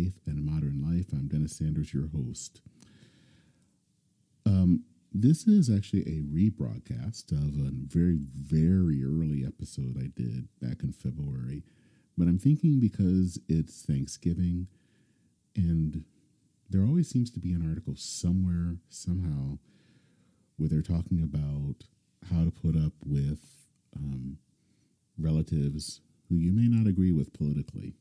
faith and modern life. I'm Dennis Sanders, your host. Um, this is actually a rebroadcast of a very, very early episode I did back in February. But I'm thinking because it's Thanksgiving and there always seems to be an article somewhere, somehow, where they're talking about how to put up with um, relatives who you may not agree with politically.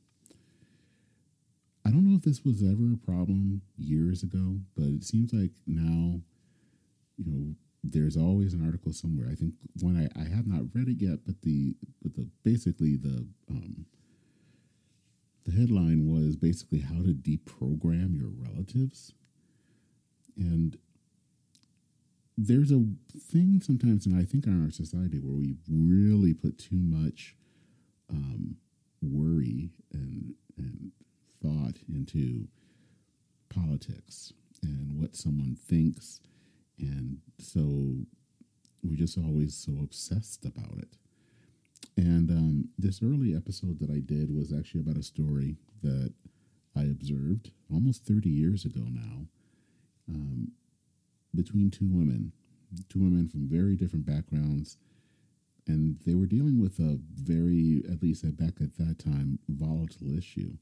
I don't know if this was ever a problem years ago, but it seems like now, you know, there's always an article somewhere. I think when I, I have not read it yet, but the but the basically the um, the headline was basically how to deprogram your relatives. And there's a thing sometimes, and I think in our society, where we really put too much um, worry and, and thought into politics and what someone thinks. And so we're just always so obsessed about it. And um, this early episode that I did was actually about a story that I observed almost 30 years ago now um, between two women, two women from very different backgrounds. And they were dealing with a very, at least back at that time, volatile issue.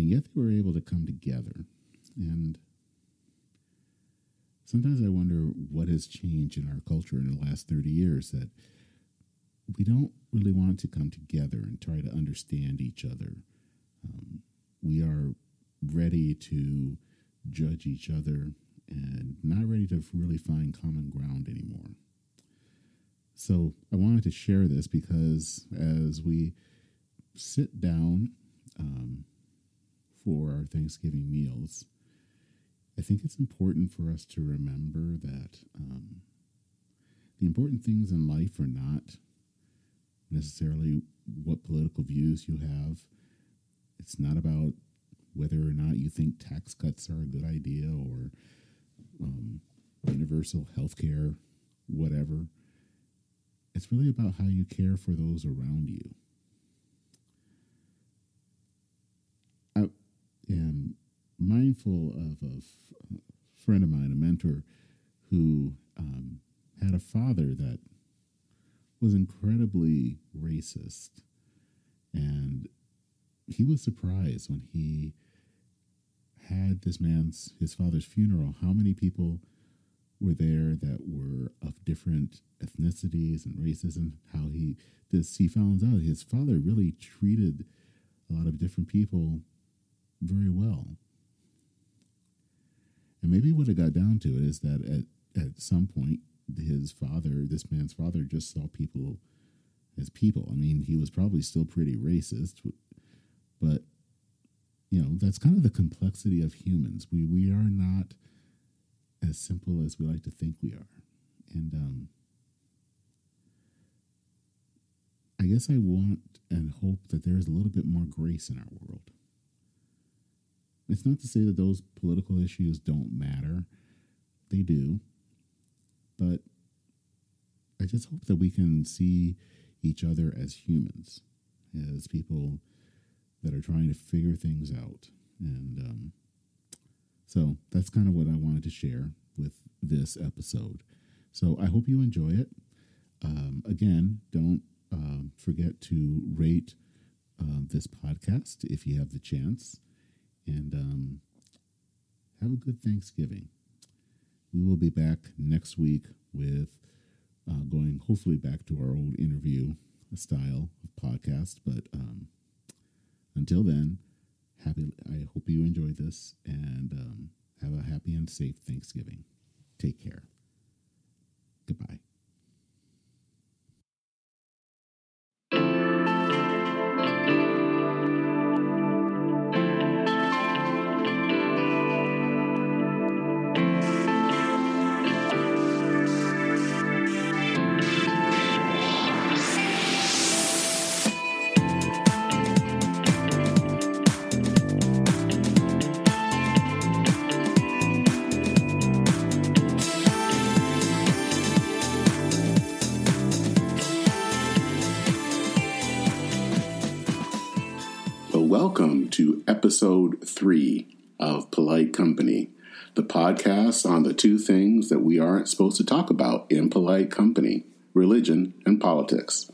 And yet they were able to come together. And sometimes I wonder what has changed in our culture in the last 30 years that we don't really want to come together and try to understand each other. Um, we are ready to judge each other and not ready to really find common ground anymore. So I wanted to share this because as we sit down um, for our Thanksgiving meals, I think it's important for us to remember that um, the important things in life are not necessarily what political views you have. It's not about whether or not you think tax cuts are a good idea or um, universal health care, whatever. It's really about how you care for those around you. Am mindful of a f- friend of mine, a mentor, who um, had a father that was incredibly racist. And he was surprised when he had this man's, his father's funeral, how many people were there that were of different ethnicities and races, and how he, this, he found out his father really treated a lot of different people very well. And maybe what it got down to is that at, at some point his father, this man's father, just saw people as people. I mean, he was probably still pretty racist, but you know, that's kind of the complexity of humans. We we are not as simple as we like to think we are, and um, I guess I want and hope that there is a little bit more grace in our world. It's not to say that those political issues don't matter; they do. But I just hope that we can see each other as humans, as people that are trying to figure things out. And um, so that's kind of what I wanted to share with this episode. So I hope you enjoy it. Um, again, don't um, forget to rate um, this podcast if you have the chance. And um, have a good Thanksgiving. We will be back next week with uh, going hopefully back to our old interview style of podcast. But um, until then, happy. I hope you enjoy this and um, have a happy and safe Thanksgiving. Take care. Goodbye. Episode three of Polite Company, the podcast on the two things that we aren't supposed to talk about in polite company religion and politics.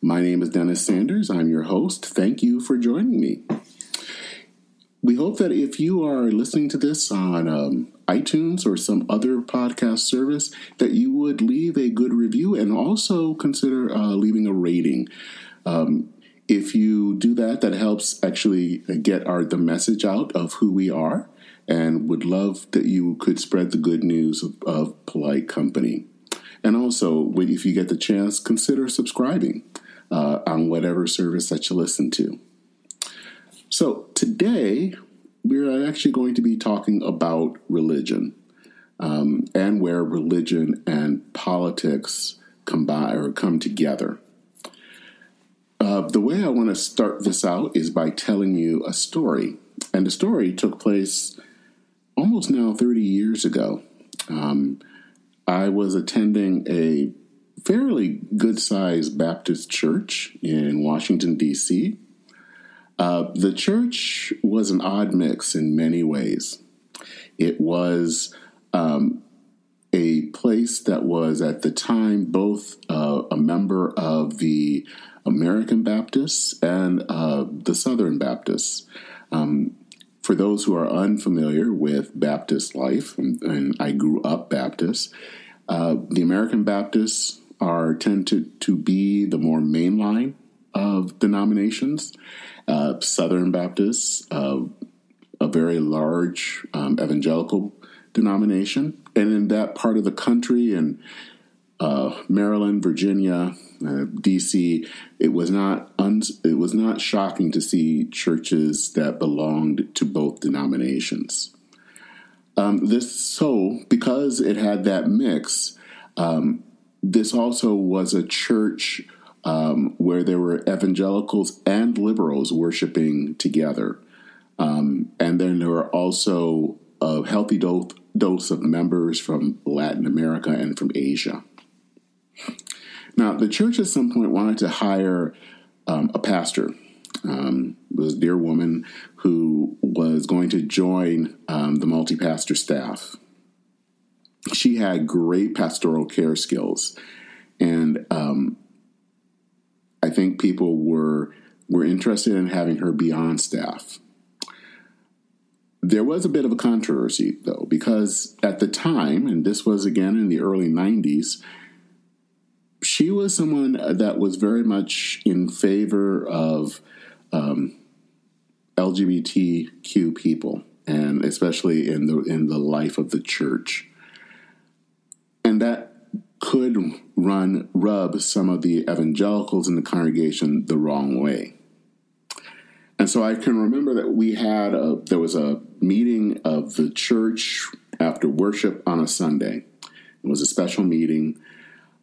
My name is Dennis Sanders. I'm your host. Thank you for joining me. We hope that if you are listening to this on um, iTunes or some other podcast service, that you would leave a good review and also consider uh, leaving a rating. Um, if you do that, that helps actually get our the message out of who we are, and would love that you could spread the good news of, of polite company. And also, if you get the chance, consider subscribing uh, on whatever service that you listen to. So today we're actually going to be talking about religion um, and where religion and politics combine or come together. Uh, the way I want to start this out is by telling you a story. And the story took place almost now 30 years ago. Um, I was attending a fairly good sized Baptist church in Washington, D.C. Uh, the church was an odd mix in many ways. It was um, that was at the time both uh, a member of the American Baptists and uh, the Southern Baptists. Um, for those who are unfamiliar with Baptist life, and, and I grew up Baptist, uh, the American Baptists are tend to, to be the more mainline of denominations. Uh, Southern Baptists, uh, a very large um, evangelical denomination, and in that part of the country and uh, Maryland, Virginia, uh, D.C., it was not un- it was not shocking to see churches that belonged to both denominations. Um, this so because it had that mix, um, this also was a church um, where there were evangelicals and liberals worshiping together. Um, and then there were also a healthy dose, dose of members from Latin America and from Asia. Now, the church at some point wanted to hire um, a pastor. Um, was a dear woman who was going to join um, the multi pastor staff she had great pastoral care skills, and um, I think people were were interested in having her be on staff. There was a bit of a controversy, though, because at the time, and this was again in the early 90s, she was someone that was very much in favor of um, LGBTQ people, and especially in the in the life of the church and that could run rub some of the evangelicals in the congregation the wrong way. And so I can remember that we had a there was a meeting of the church after worship on a Sunday. It was a special meeting,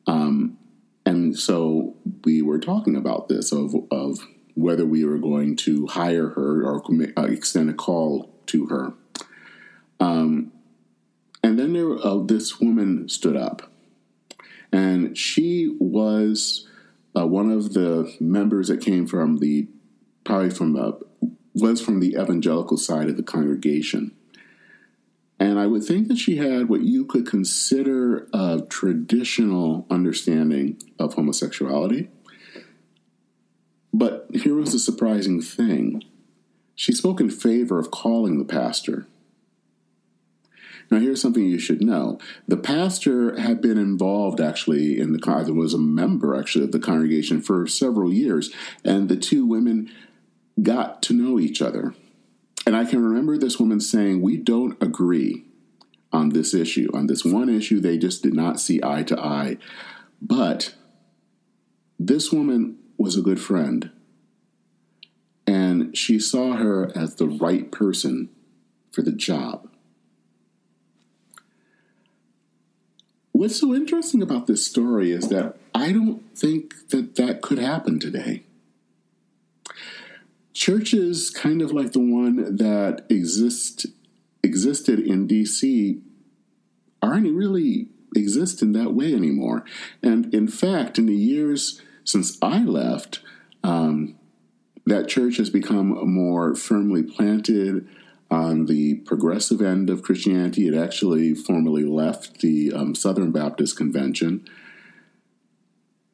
um, and so we were talking about this of of whether we were going to hire her or uh, extend a call to her. Um, and then there, uh, this woman stood up, and she was uh, one of the members that came from the probably from the was from the evangelical side of the congregation. And I would think that she had what you could consider a traditional understanding of homosexuality. But here was the surprising thing she spoke in favor of calling the pastor now, here's something you should know. The pastor had been involved actually in the, was a member actually of the congregation for several years, and the two women got to know each other. And I can remember this woman saying, We don't agree on this issue. On this one issue, they just did not see eye to eye. But this woman was a good friend. And she saw her as the right person for the job. What's so interesting about this story is that I don't think that that could happen today. Churches, kind of like the one that exist existed in DC, aren't really exist in that way anymore. And in fact, in the years since I left, um, that church has become more firmly planted on the progressive end of Christianity. It actually formally left the um, Southern Baptist Convention.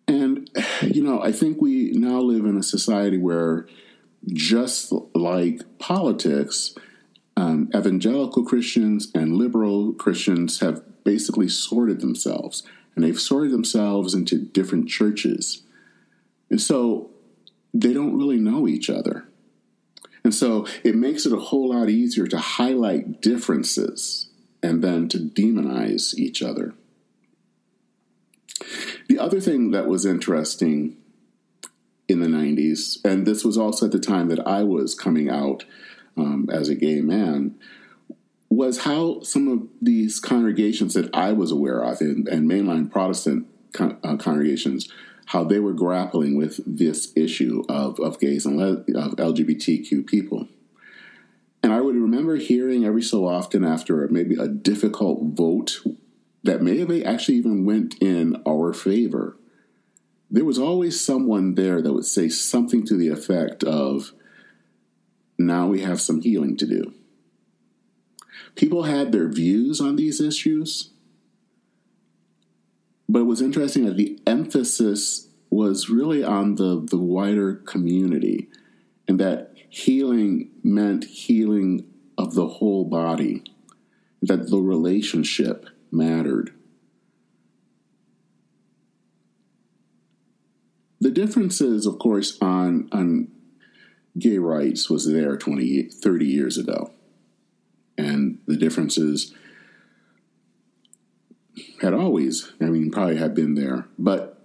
And, you know, I think we now live in a society where, just like politics, um, evangelical Christians and liberal Christians have basically sorted themselves, and they've sorted themselves into different churches. And so they don't really know each other. And so it makes it a whole lot easier to highlight differences and then to demonize each other. The other thing that was interesting in the 90s, and this was also at the time that I was coming out um, as a gay man, was how some of these congregations that I was aware of, and, and mainline Protestant con- uh, congregations, how they were grappling with this issue of, of gays and le- of LGBTQ people. And I would remember hearing every so often after maybe a difficult vote that may have actually even went in our favor, there was always someone there that would say something to the effect of, now we have some healing to do. People had their views on these issues, but it was interesting that the emphasis was really on the, the wider community, and that healing meant healing of the whole body, that the relationship mattered. The differences, of course, on, on gay rights was there 20, 30 years ago. And the differences had always, I mean, probably had been there. But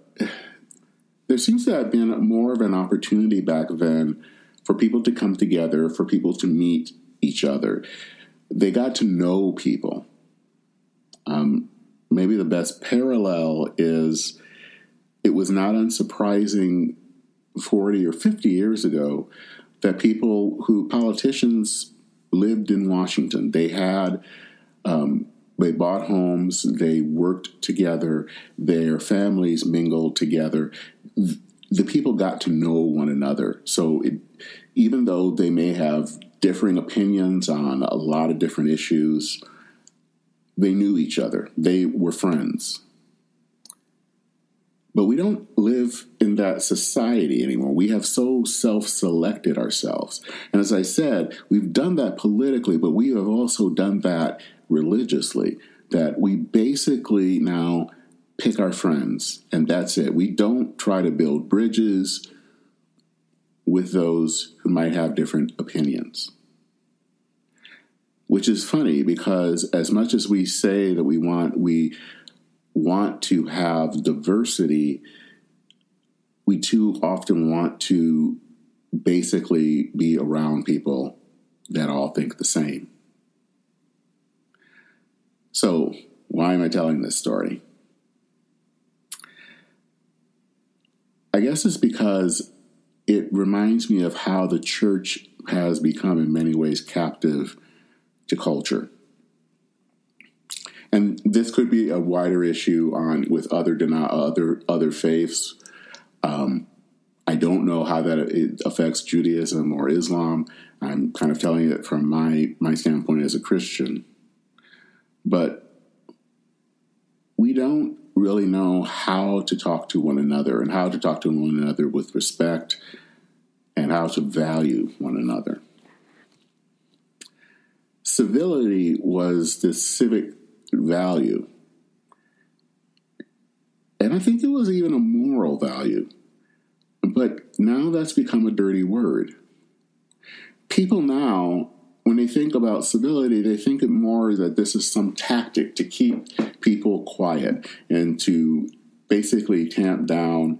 there seems to have been more of an opportunity back then for people to come together, for people to meet each other. They got to know people. Um, maybe the best parallel is it was not unsurprising 40 or 50 years ago that people who politicians lived in Washington. They had um, they bought homes, they worked together, their families mingled together. The people got to know one another. So it, even though they may have differing opinions on a lot of different issues, they knew each other. They were friends. But we don't live in that society anymore. We have so self selected ourselves. And as I said, we've done that politically, but we have also done that religiously. That we basically now pick our friends, and that's it. We don't try to build bridges with those who might have different opinions. Which is funny because as much as we say that we want, we want to have diversity, we too often want to basically be around people that all think the same. So, why am I telling this story? I guess it's because it reminds me of how the church has become, in many ways, captive to culture and this could be a wider issue on with other other other faiths. Um, I don't know how that affects Judaism or Islam. I'm kind of telling it from my my standpoint as a Christian, but we don't really know how to talk to one another and how to talk to one another with respect and how to value one another. Civility was this civic value. And I think it was even a moral value. But now that's become a dirty word. People now, when they think about civility, they think it more that this is some tactic to keep people quiet and to basically tamp down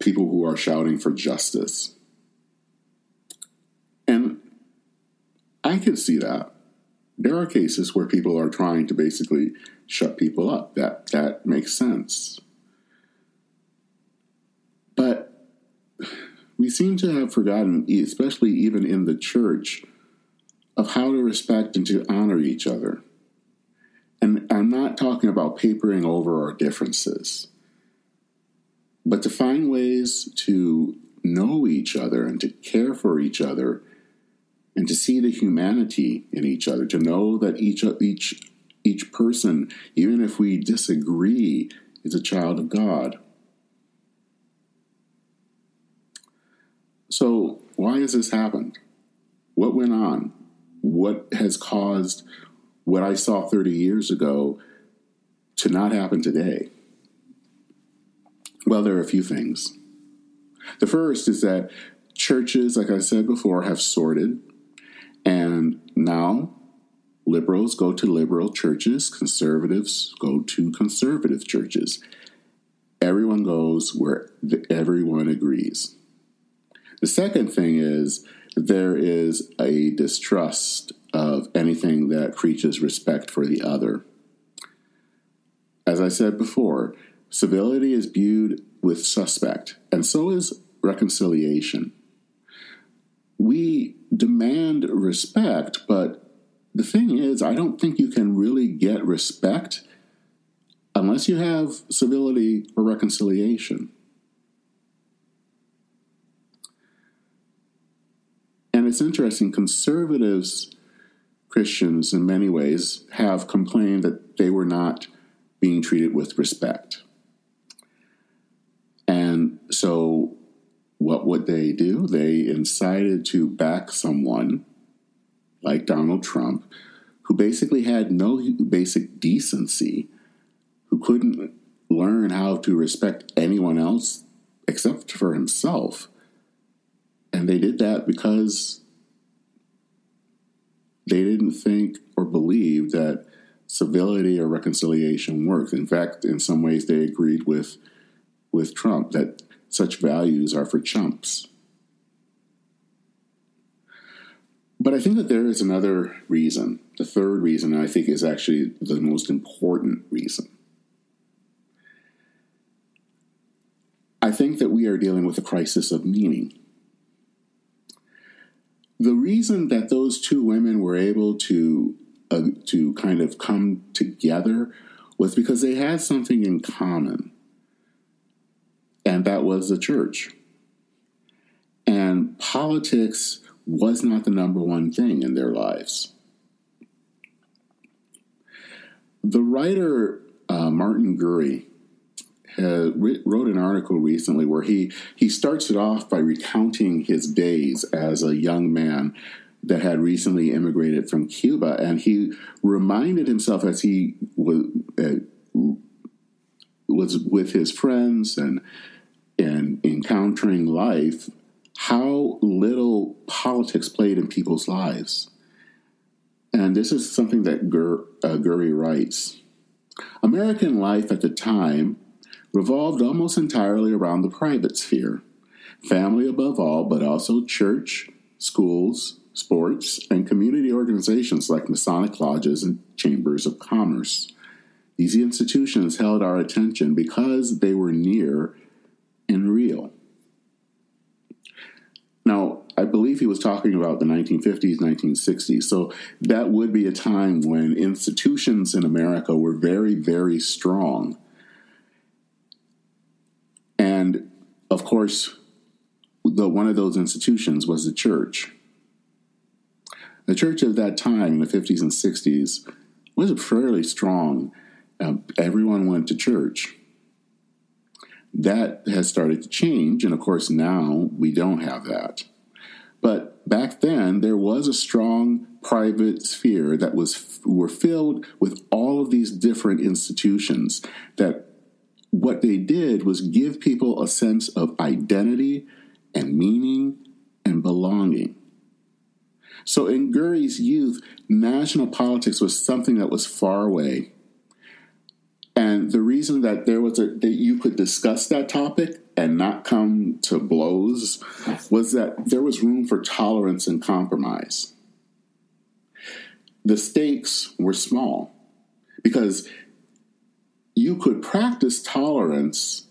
people who are shouting for justice. And I can see that there are cases where people are trying to basically shut people up. That that makes sense. But we seem to have forgotten, especially even in the church, of how to respect and to honor each other. And I'm not talking about papering over our differences, but to find ways to know each other and to care for each other and to see the humanity in each other, to know that each each each person, even if we disagree, is a child of God. So, why has this happened? What went on? What has caused what I saw 30 years ago to not happen today? Well, there are a few things. The first is that churches, like I said before, have sorted, and now liberals go to liberal churches, conservatives go to conservative churches. Everyone goes where everyone agrees. The second thing is there is a distrust of anything that preaches respect for the other. As I said before, civility is viewed with suspect, and so is reconciliation. We demand respect, but the thing is, I don't think you can really get respect unless you have civility or reconciliation. And it's interesting, conservatives, Christians, in many ways, have complained that they were not being treated with respect. And so, what would they do? They incited to back someone like Donald Trump, who basically had no basic decency, who couldn't learn how to respect anyone else except for himself. And they did that because they didn't think or believe that civility or reconciliation worked. In fact, in some ways, they agreed with with Trump that such values are for chumps. But I think that there is another reason. The third reason, I think, is actually the most important reason. I think that we are dealing with a crisis of meaning. The reason that those two women were able to uh, to kind of come together was because they had something in common and that was the church. And politics was not the number one thing in their lives. The writer uh, Martin Gurri had, wrote an article recently where he, he starts it off by recounting his days as a young man that had recently immigrated from Cuba, and he reminded himself as he was uh, was with his friends and and encountering life how little politics played in people's lives. And this is something that Gur, uh, Gurri writes. American life at the time revolved almost entirely around the private sphere, family above all, but also church, schools, sports, and community organizations like Masonic lodges and chambers of commerce. These institutions held our attention because they were near and real. Now, I believe he was talking about the 1950s, 1960s. So that would be a time when institutions in America were very, very strong. And of course, the, one of those institutions was the church. The church of that time, in the 50s and 60s, was fairly strong. Uh, everyone went to church. That has started to change, and of course, now we don't have that. But back then, there was a strong private sphere that was were filled with all of these different institutions that what they did was give people a sense of identity and meaning and belonging. So in Gurri's youth, national politics was something that was far away. And the reason that there was a that you could discuss that topic and not come to blows was that there was room for tolerance and compromise. The stakes were small because you could practice tolerance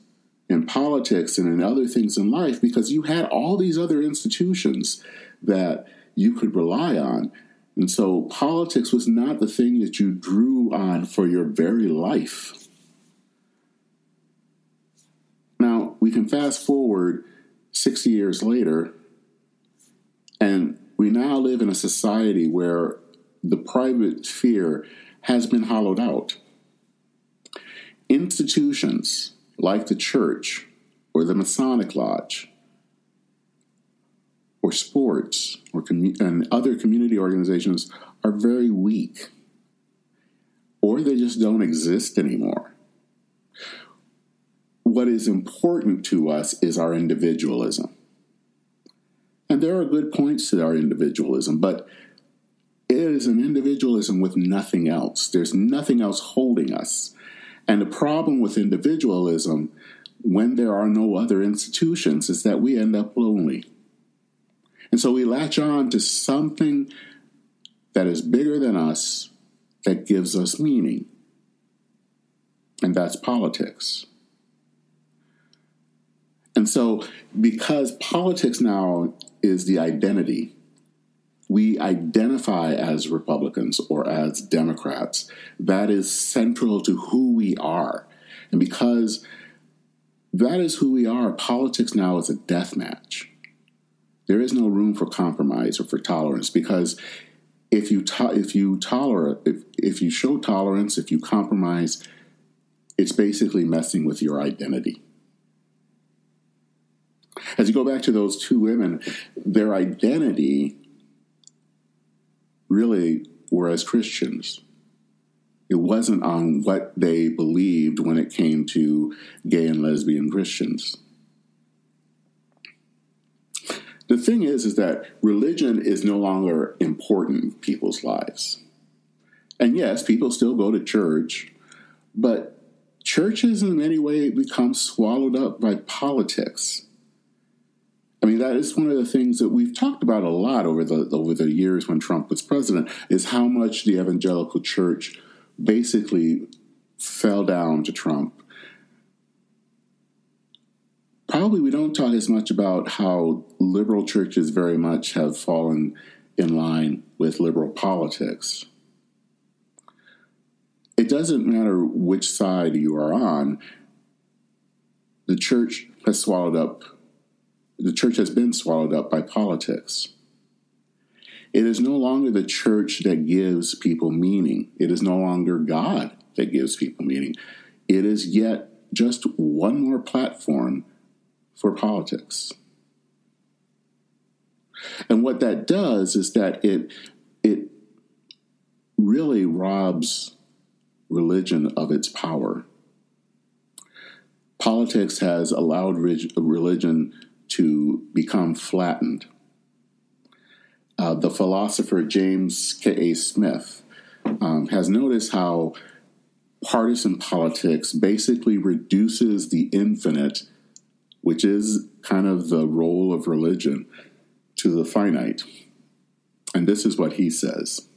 in politics and in other things in life because you had all these other institutions that you could rely on. And so politics was not the thing that you drew on for your very life. Now, we can fast forward 60 years later, and we now live in a society where the private sphere has been hollowed out. Institutions like the church or the Masonic Lodge or sports or and other community organizations are very weak or they just don't exist anymore. What is important to us is our individualism. And there are good points to our individualism, but it is an individualism with nothing else. There's nothing else holding us. And the problem with individualism, when there are no other institutions, is that we end up lonely. And so we latch on to something that is bigger than us that gives us meaning. And that's politics. And so, because politics now is the identity, we identify as Republicans or as Democrats. That is central to who we are. And because that is who we are, politics now is a death match. There is no room for compromise or for tolerance because if you to- if you tolerate if, if you show tolerance, if you compromise, it's basically messing with your identity. As you go back to those two women, their identity really were as Christians. It wasn't on what they believed when it came to gay and lesbian Christians. The thing is, is that religion is no longer important in people's lives. And yes, people still go to church, but churches in many ways become swallowed up by politics. I mean, that is one of the things that we've talked about a lot over the over the years when Trump was president, is how much the evangelical church basically fell down to Trump probably we don't talk as much about how liberal churches very much have fallen in line with liberal politics. It doesn't matter which side you are on, the church has swallowed up, the church has been swallowed up by politics. It is no longer the church that gives people meaning. It is no longer God that gives people meaning. It is yet just one more platform for politics. And what that does is that it it really robs religion of its power. Politics has allowed religion to become flattened. Uh, the philosopher James K.A. Smith um, has noticed how partisan politics basically reduces the infinite which is kind of the role of religion, to the finite. And this is what he says.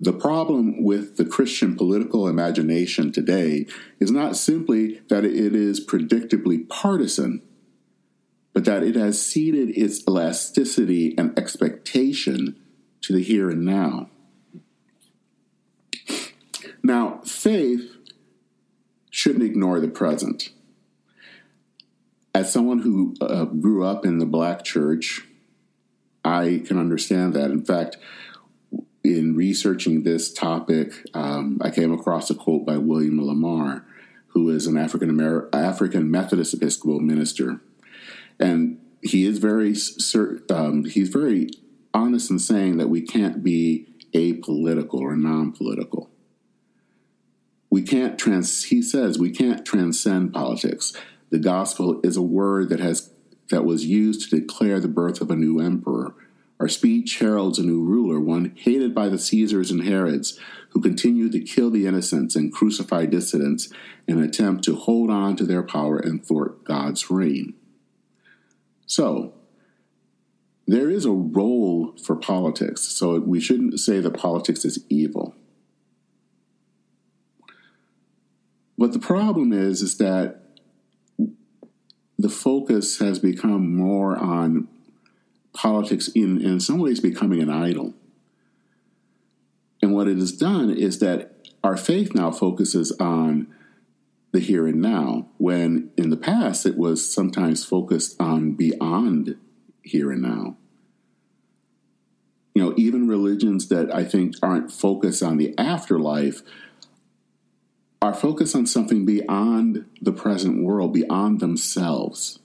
The problem with the Christian political imagination today is not simply that it is predictably partisan, but that it has ceded its elasticity and expectation to the here and now. Now, faith shouldn't ignore the present as someone who uh, grew up in the black church, I can understand that. In fact, in researching this topic, um, I came across a quote by William Lamar, who is an African American African Methodist Episcopal minister, and he is very um, he's very honest in saying that we can't be apolitical or non-political. We can't trans. He says we can't transcend politics. The gospel is a word that has that was used to declare the birth of a new emperor. Our speech heralds a new ruler, one hated by the Caesars and Herods, who continue to kill the innocents and crucify dissidents in an attempt to hold on to their power and thwart God's reign. So, there is a role for politics, so we shouldn't say that politics is evil. But the problem is, is that the focus has become more on politics in, in some ways becoming an idol. And what it has done is that our faith now focuses on the here and now, when in the past it was sometimes focused on beyond here and now. You know, even religions that I think aren't focused on the afterlife are focused on something beyond the present world, beyond themselves.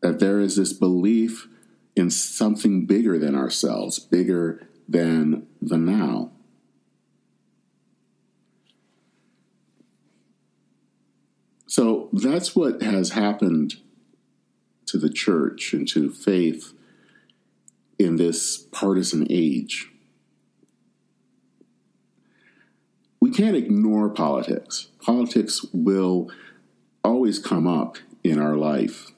That there is this belief in something bigger than ourselves, bigger than the now. So that's what has happened to the church and to faith in this partisan age. We can't ignore politics. Politics will always come up in our life.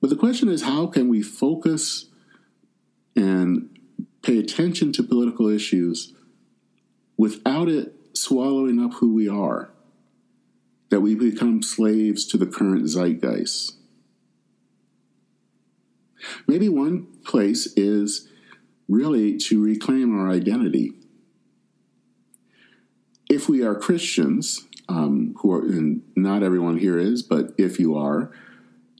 But the question is how can we focus and pay attention to political issues without it swallowing up who we are? That we become slaves to the current zeitgeist. Maybe one place is really to reclaim our identity. If we are Christians, um, who are, and not everyone here is, but if you are,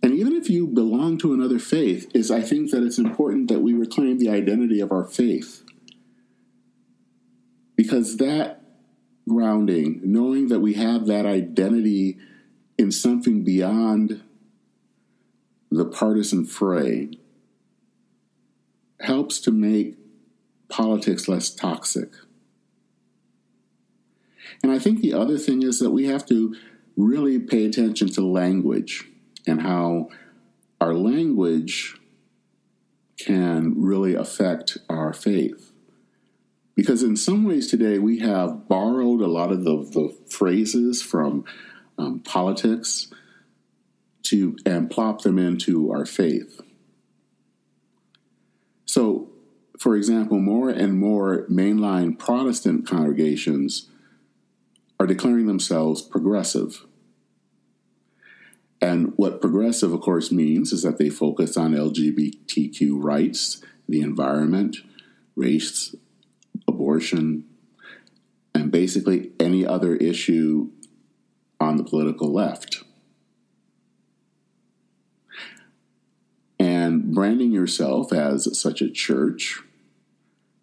and even if you belong to another faith, is I think that it's important that we reclaim the identity of our faith. Because that grounding, knowing that we have that identity in something beyond the partisan fray, helps to make politics less toxic. And I think the other thing is that we have to really pay attention to language and how our language can really affect our faith. Because in some ways today we have borrowed a lot of the, the phrases from um, politics to and plop them into our faith. So, for example, more and more mainline Protestant congregations are declaring themselves progressive. And what progressive, of course, means is that they focus on LGBTQ rights, the environment, race, abortion, and basically any other issue on the political left. And branding yourself as such a church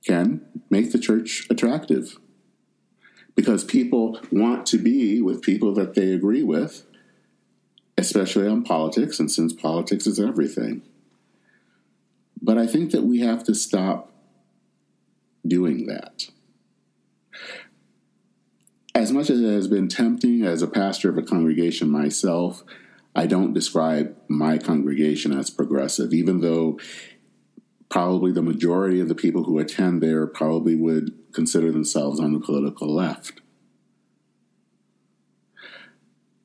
can make the church attractive because people want to be with people that they agree with especially on politics, and since politics is everything. But I think that we have to stop doing that. As much as it has been tempting as a pastor of a congregation myself, I don't describe my congregation as progressive, even though probably the majority of the people who attend there probably would consider themselves on the political left.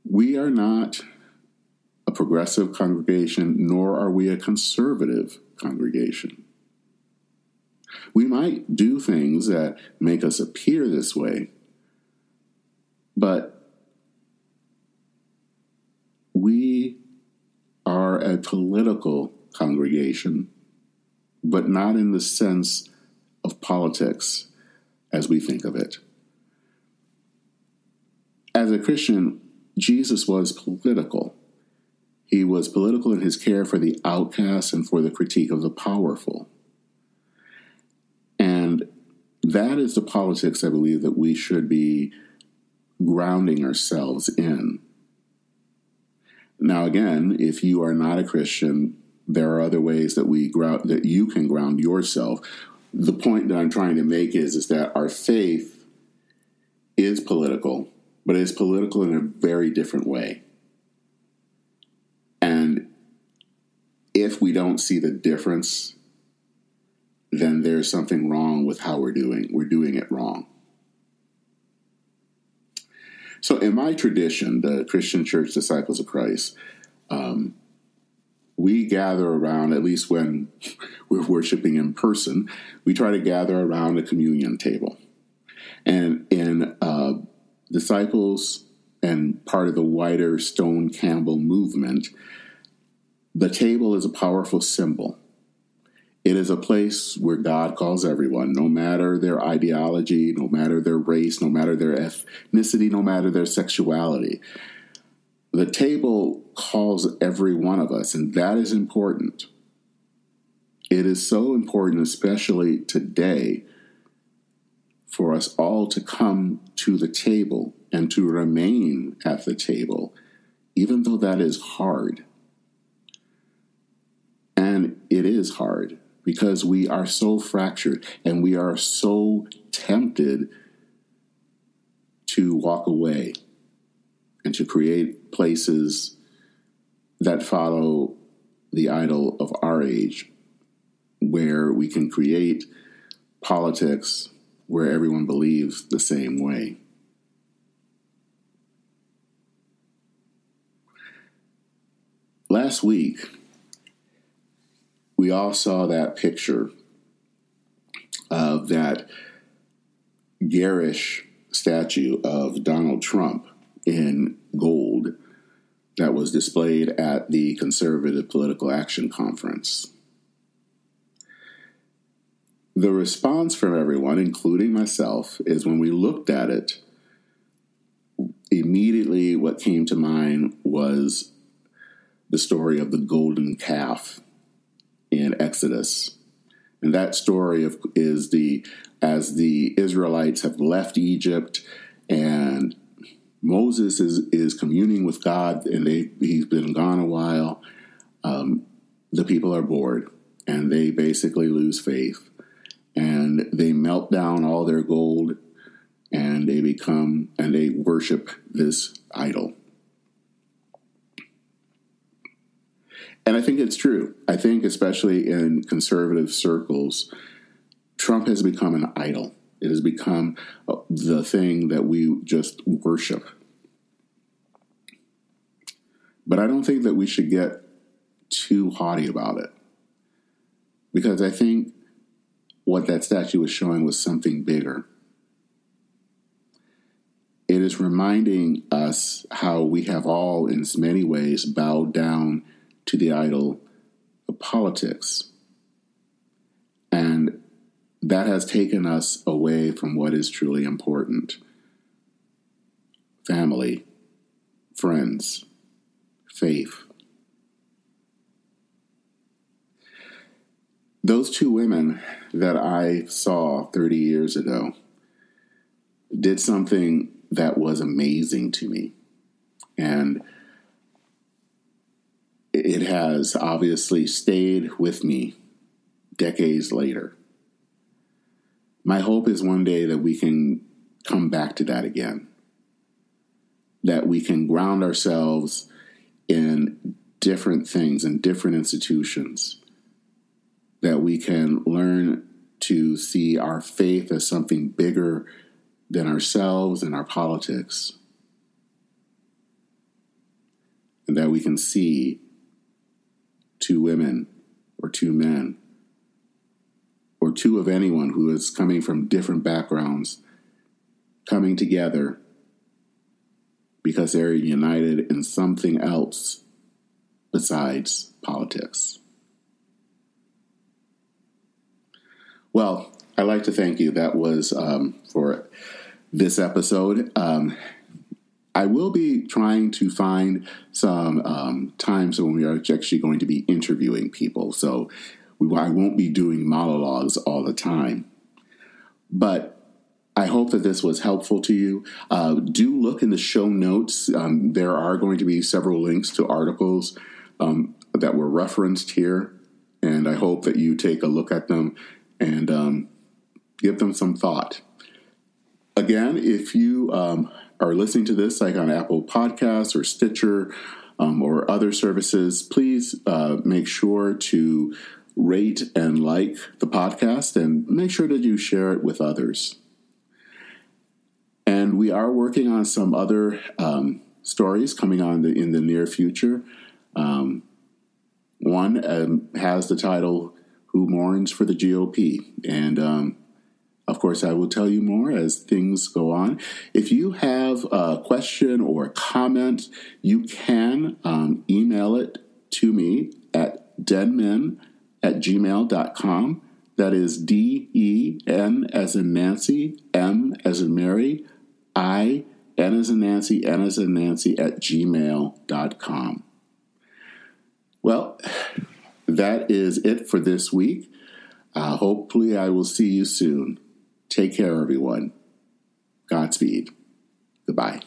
We are not a progressive congregation, nor are we a conservative congregation. We might do things that make us appear this way, but we are a political congregation, but not in the sense of politics as we think of it. As a Christian, Jesus was political. He was political in his care for the outcast and for the critique of the powerful. And that is the politics I believe that we should be grounding ourselves in. Now, again, if you are not a Christian, there are other ways that we ground that you can ground yourself. The point that I'm trying to make is, is that our faith is political, but it's political in a very different way. And if we don't see the difference, then there's something wrong with how we're doing. We're doing it wrong. So, in my tradition, the Christian Church Disciples of Christ, um, we gather around, at least when we're worshiping in person, we try to gather around a communion table. And in uh, Disciples and part of the wider Stone Campbell movement, the table is a powerful symbol. It is a place where God calls everyone, no matter their ideology, no matter their race, no matter their ethnicity, no matter their sexuality. The table calls every one of us, and that is important. It is so important, especially today, for us all to come to the table and to remain at the table, even though that is hard. And it is hard because we are so fractured and we are so tempted to walk away and to create places that follow the idol of our age, where we can create politics where everyone believes the same way. Last week, we all saw that picture of that garish statue of Donald Trump in gold that was displayed at the Conservative Political Action Conference. The response from everyone, including myself, is when we looked at it, immediately what came to mind was the story of the golden calf in Exodus. And that story of, is the as the Israelites have left Egypt and Moses is is communing with God and they he's been gone a while. Um, the people are bored and they basically lose faith and they melt down all their gold and they become and they worship this idol. And I think it's true. I think, especially in conservative circles, Trump has become an idol. It has become uh, the thing that we just worship. But I don't think that we should get too haughty about it. Because I think what that statue was showing was something bigger. It is reminding us how we have all, in many ways, bowed down to the idol of politics. And that has taken us away from what is truly important family, friends, faith. Those two women that I saw 30 years ago did something that was amazing to me. And it has obviously stayed with me decades later. My hope is one day that we can come back to that again. That we can ground ourselves in different things and different institutions. That we can learn to see our faith as something bigger than ourselves and our politics. And that we can see two women or two men or two of anyone who is coming from different backgrounds coming together because they're united in something else besides politics. Well, I'd like to thank you. That was um, for this episode. Um, I will be trying to find some um, times when we are actually going to be interviewing people. So we, I won't be doing monologues all the time. But I hope that this was helpful to you. Uh, do look in the show notes. Um, there are going to be several links to articles um, that were referenced here. And I hope that you take a look at them and um, give them some thought. Again, if you um, are listening to this, like on Apple Podcasts or Stitcher um, or other services, please uh, make sure to rate and like the podcast and make sure that you share it with others. And we are working on some other um, stories coming on the, in the near future. Um, one um, has the title "Who Mourns for the GOP," and um, of course, I will tell you more as things go on. If you have a question or a comment, you can um, email it to me at denminn at gmail.com. That is D E N as in Nancy, M as in Mary, I, N as in Nancy, N as in Nancy at gmail.com. Well, that is it for this week. Uh, hopefully, I will see you soon. Take care, everyone. Godspeed. Goodbye.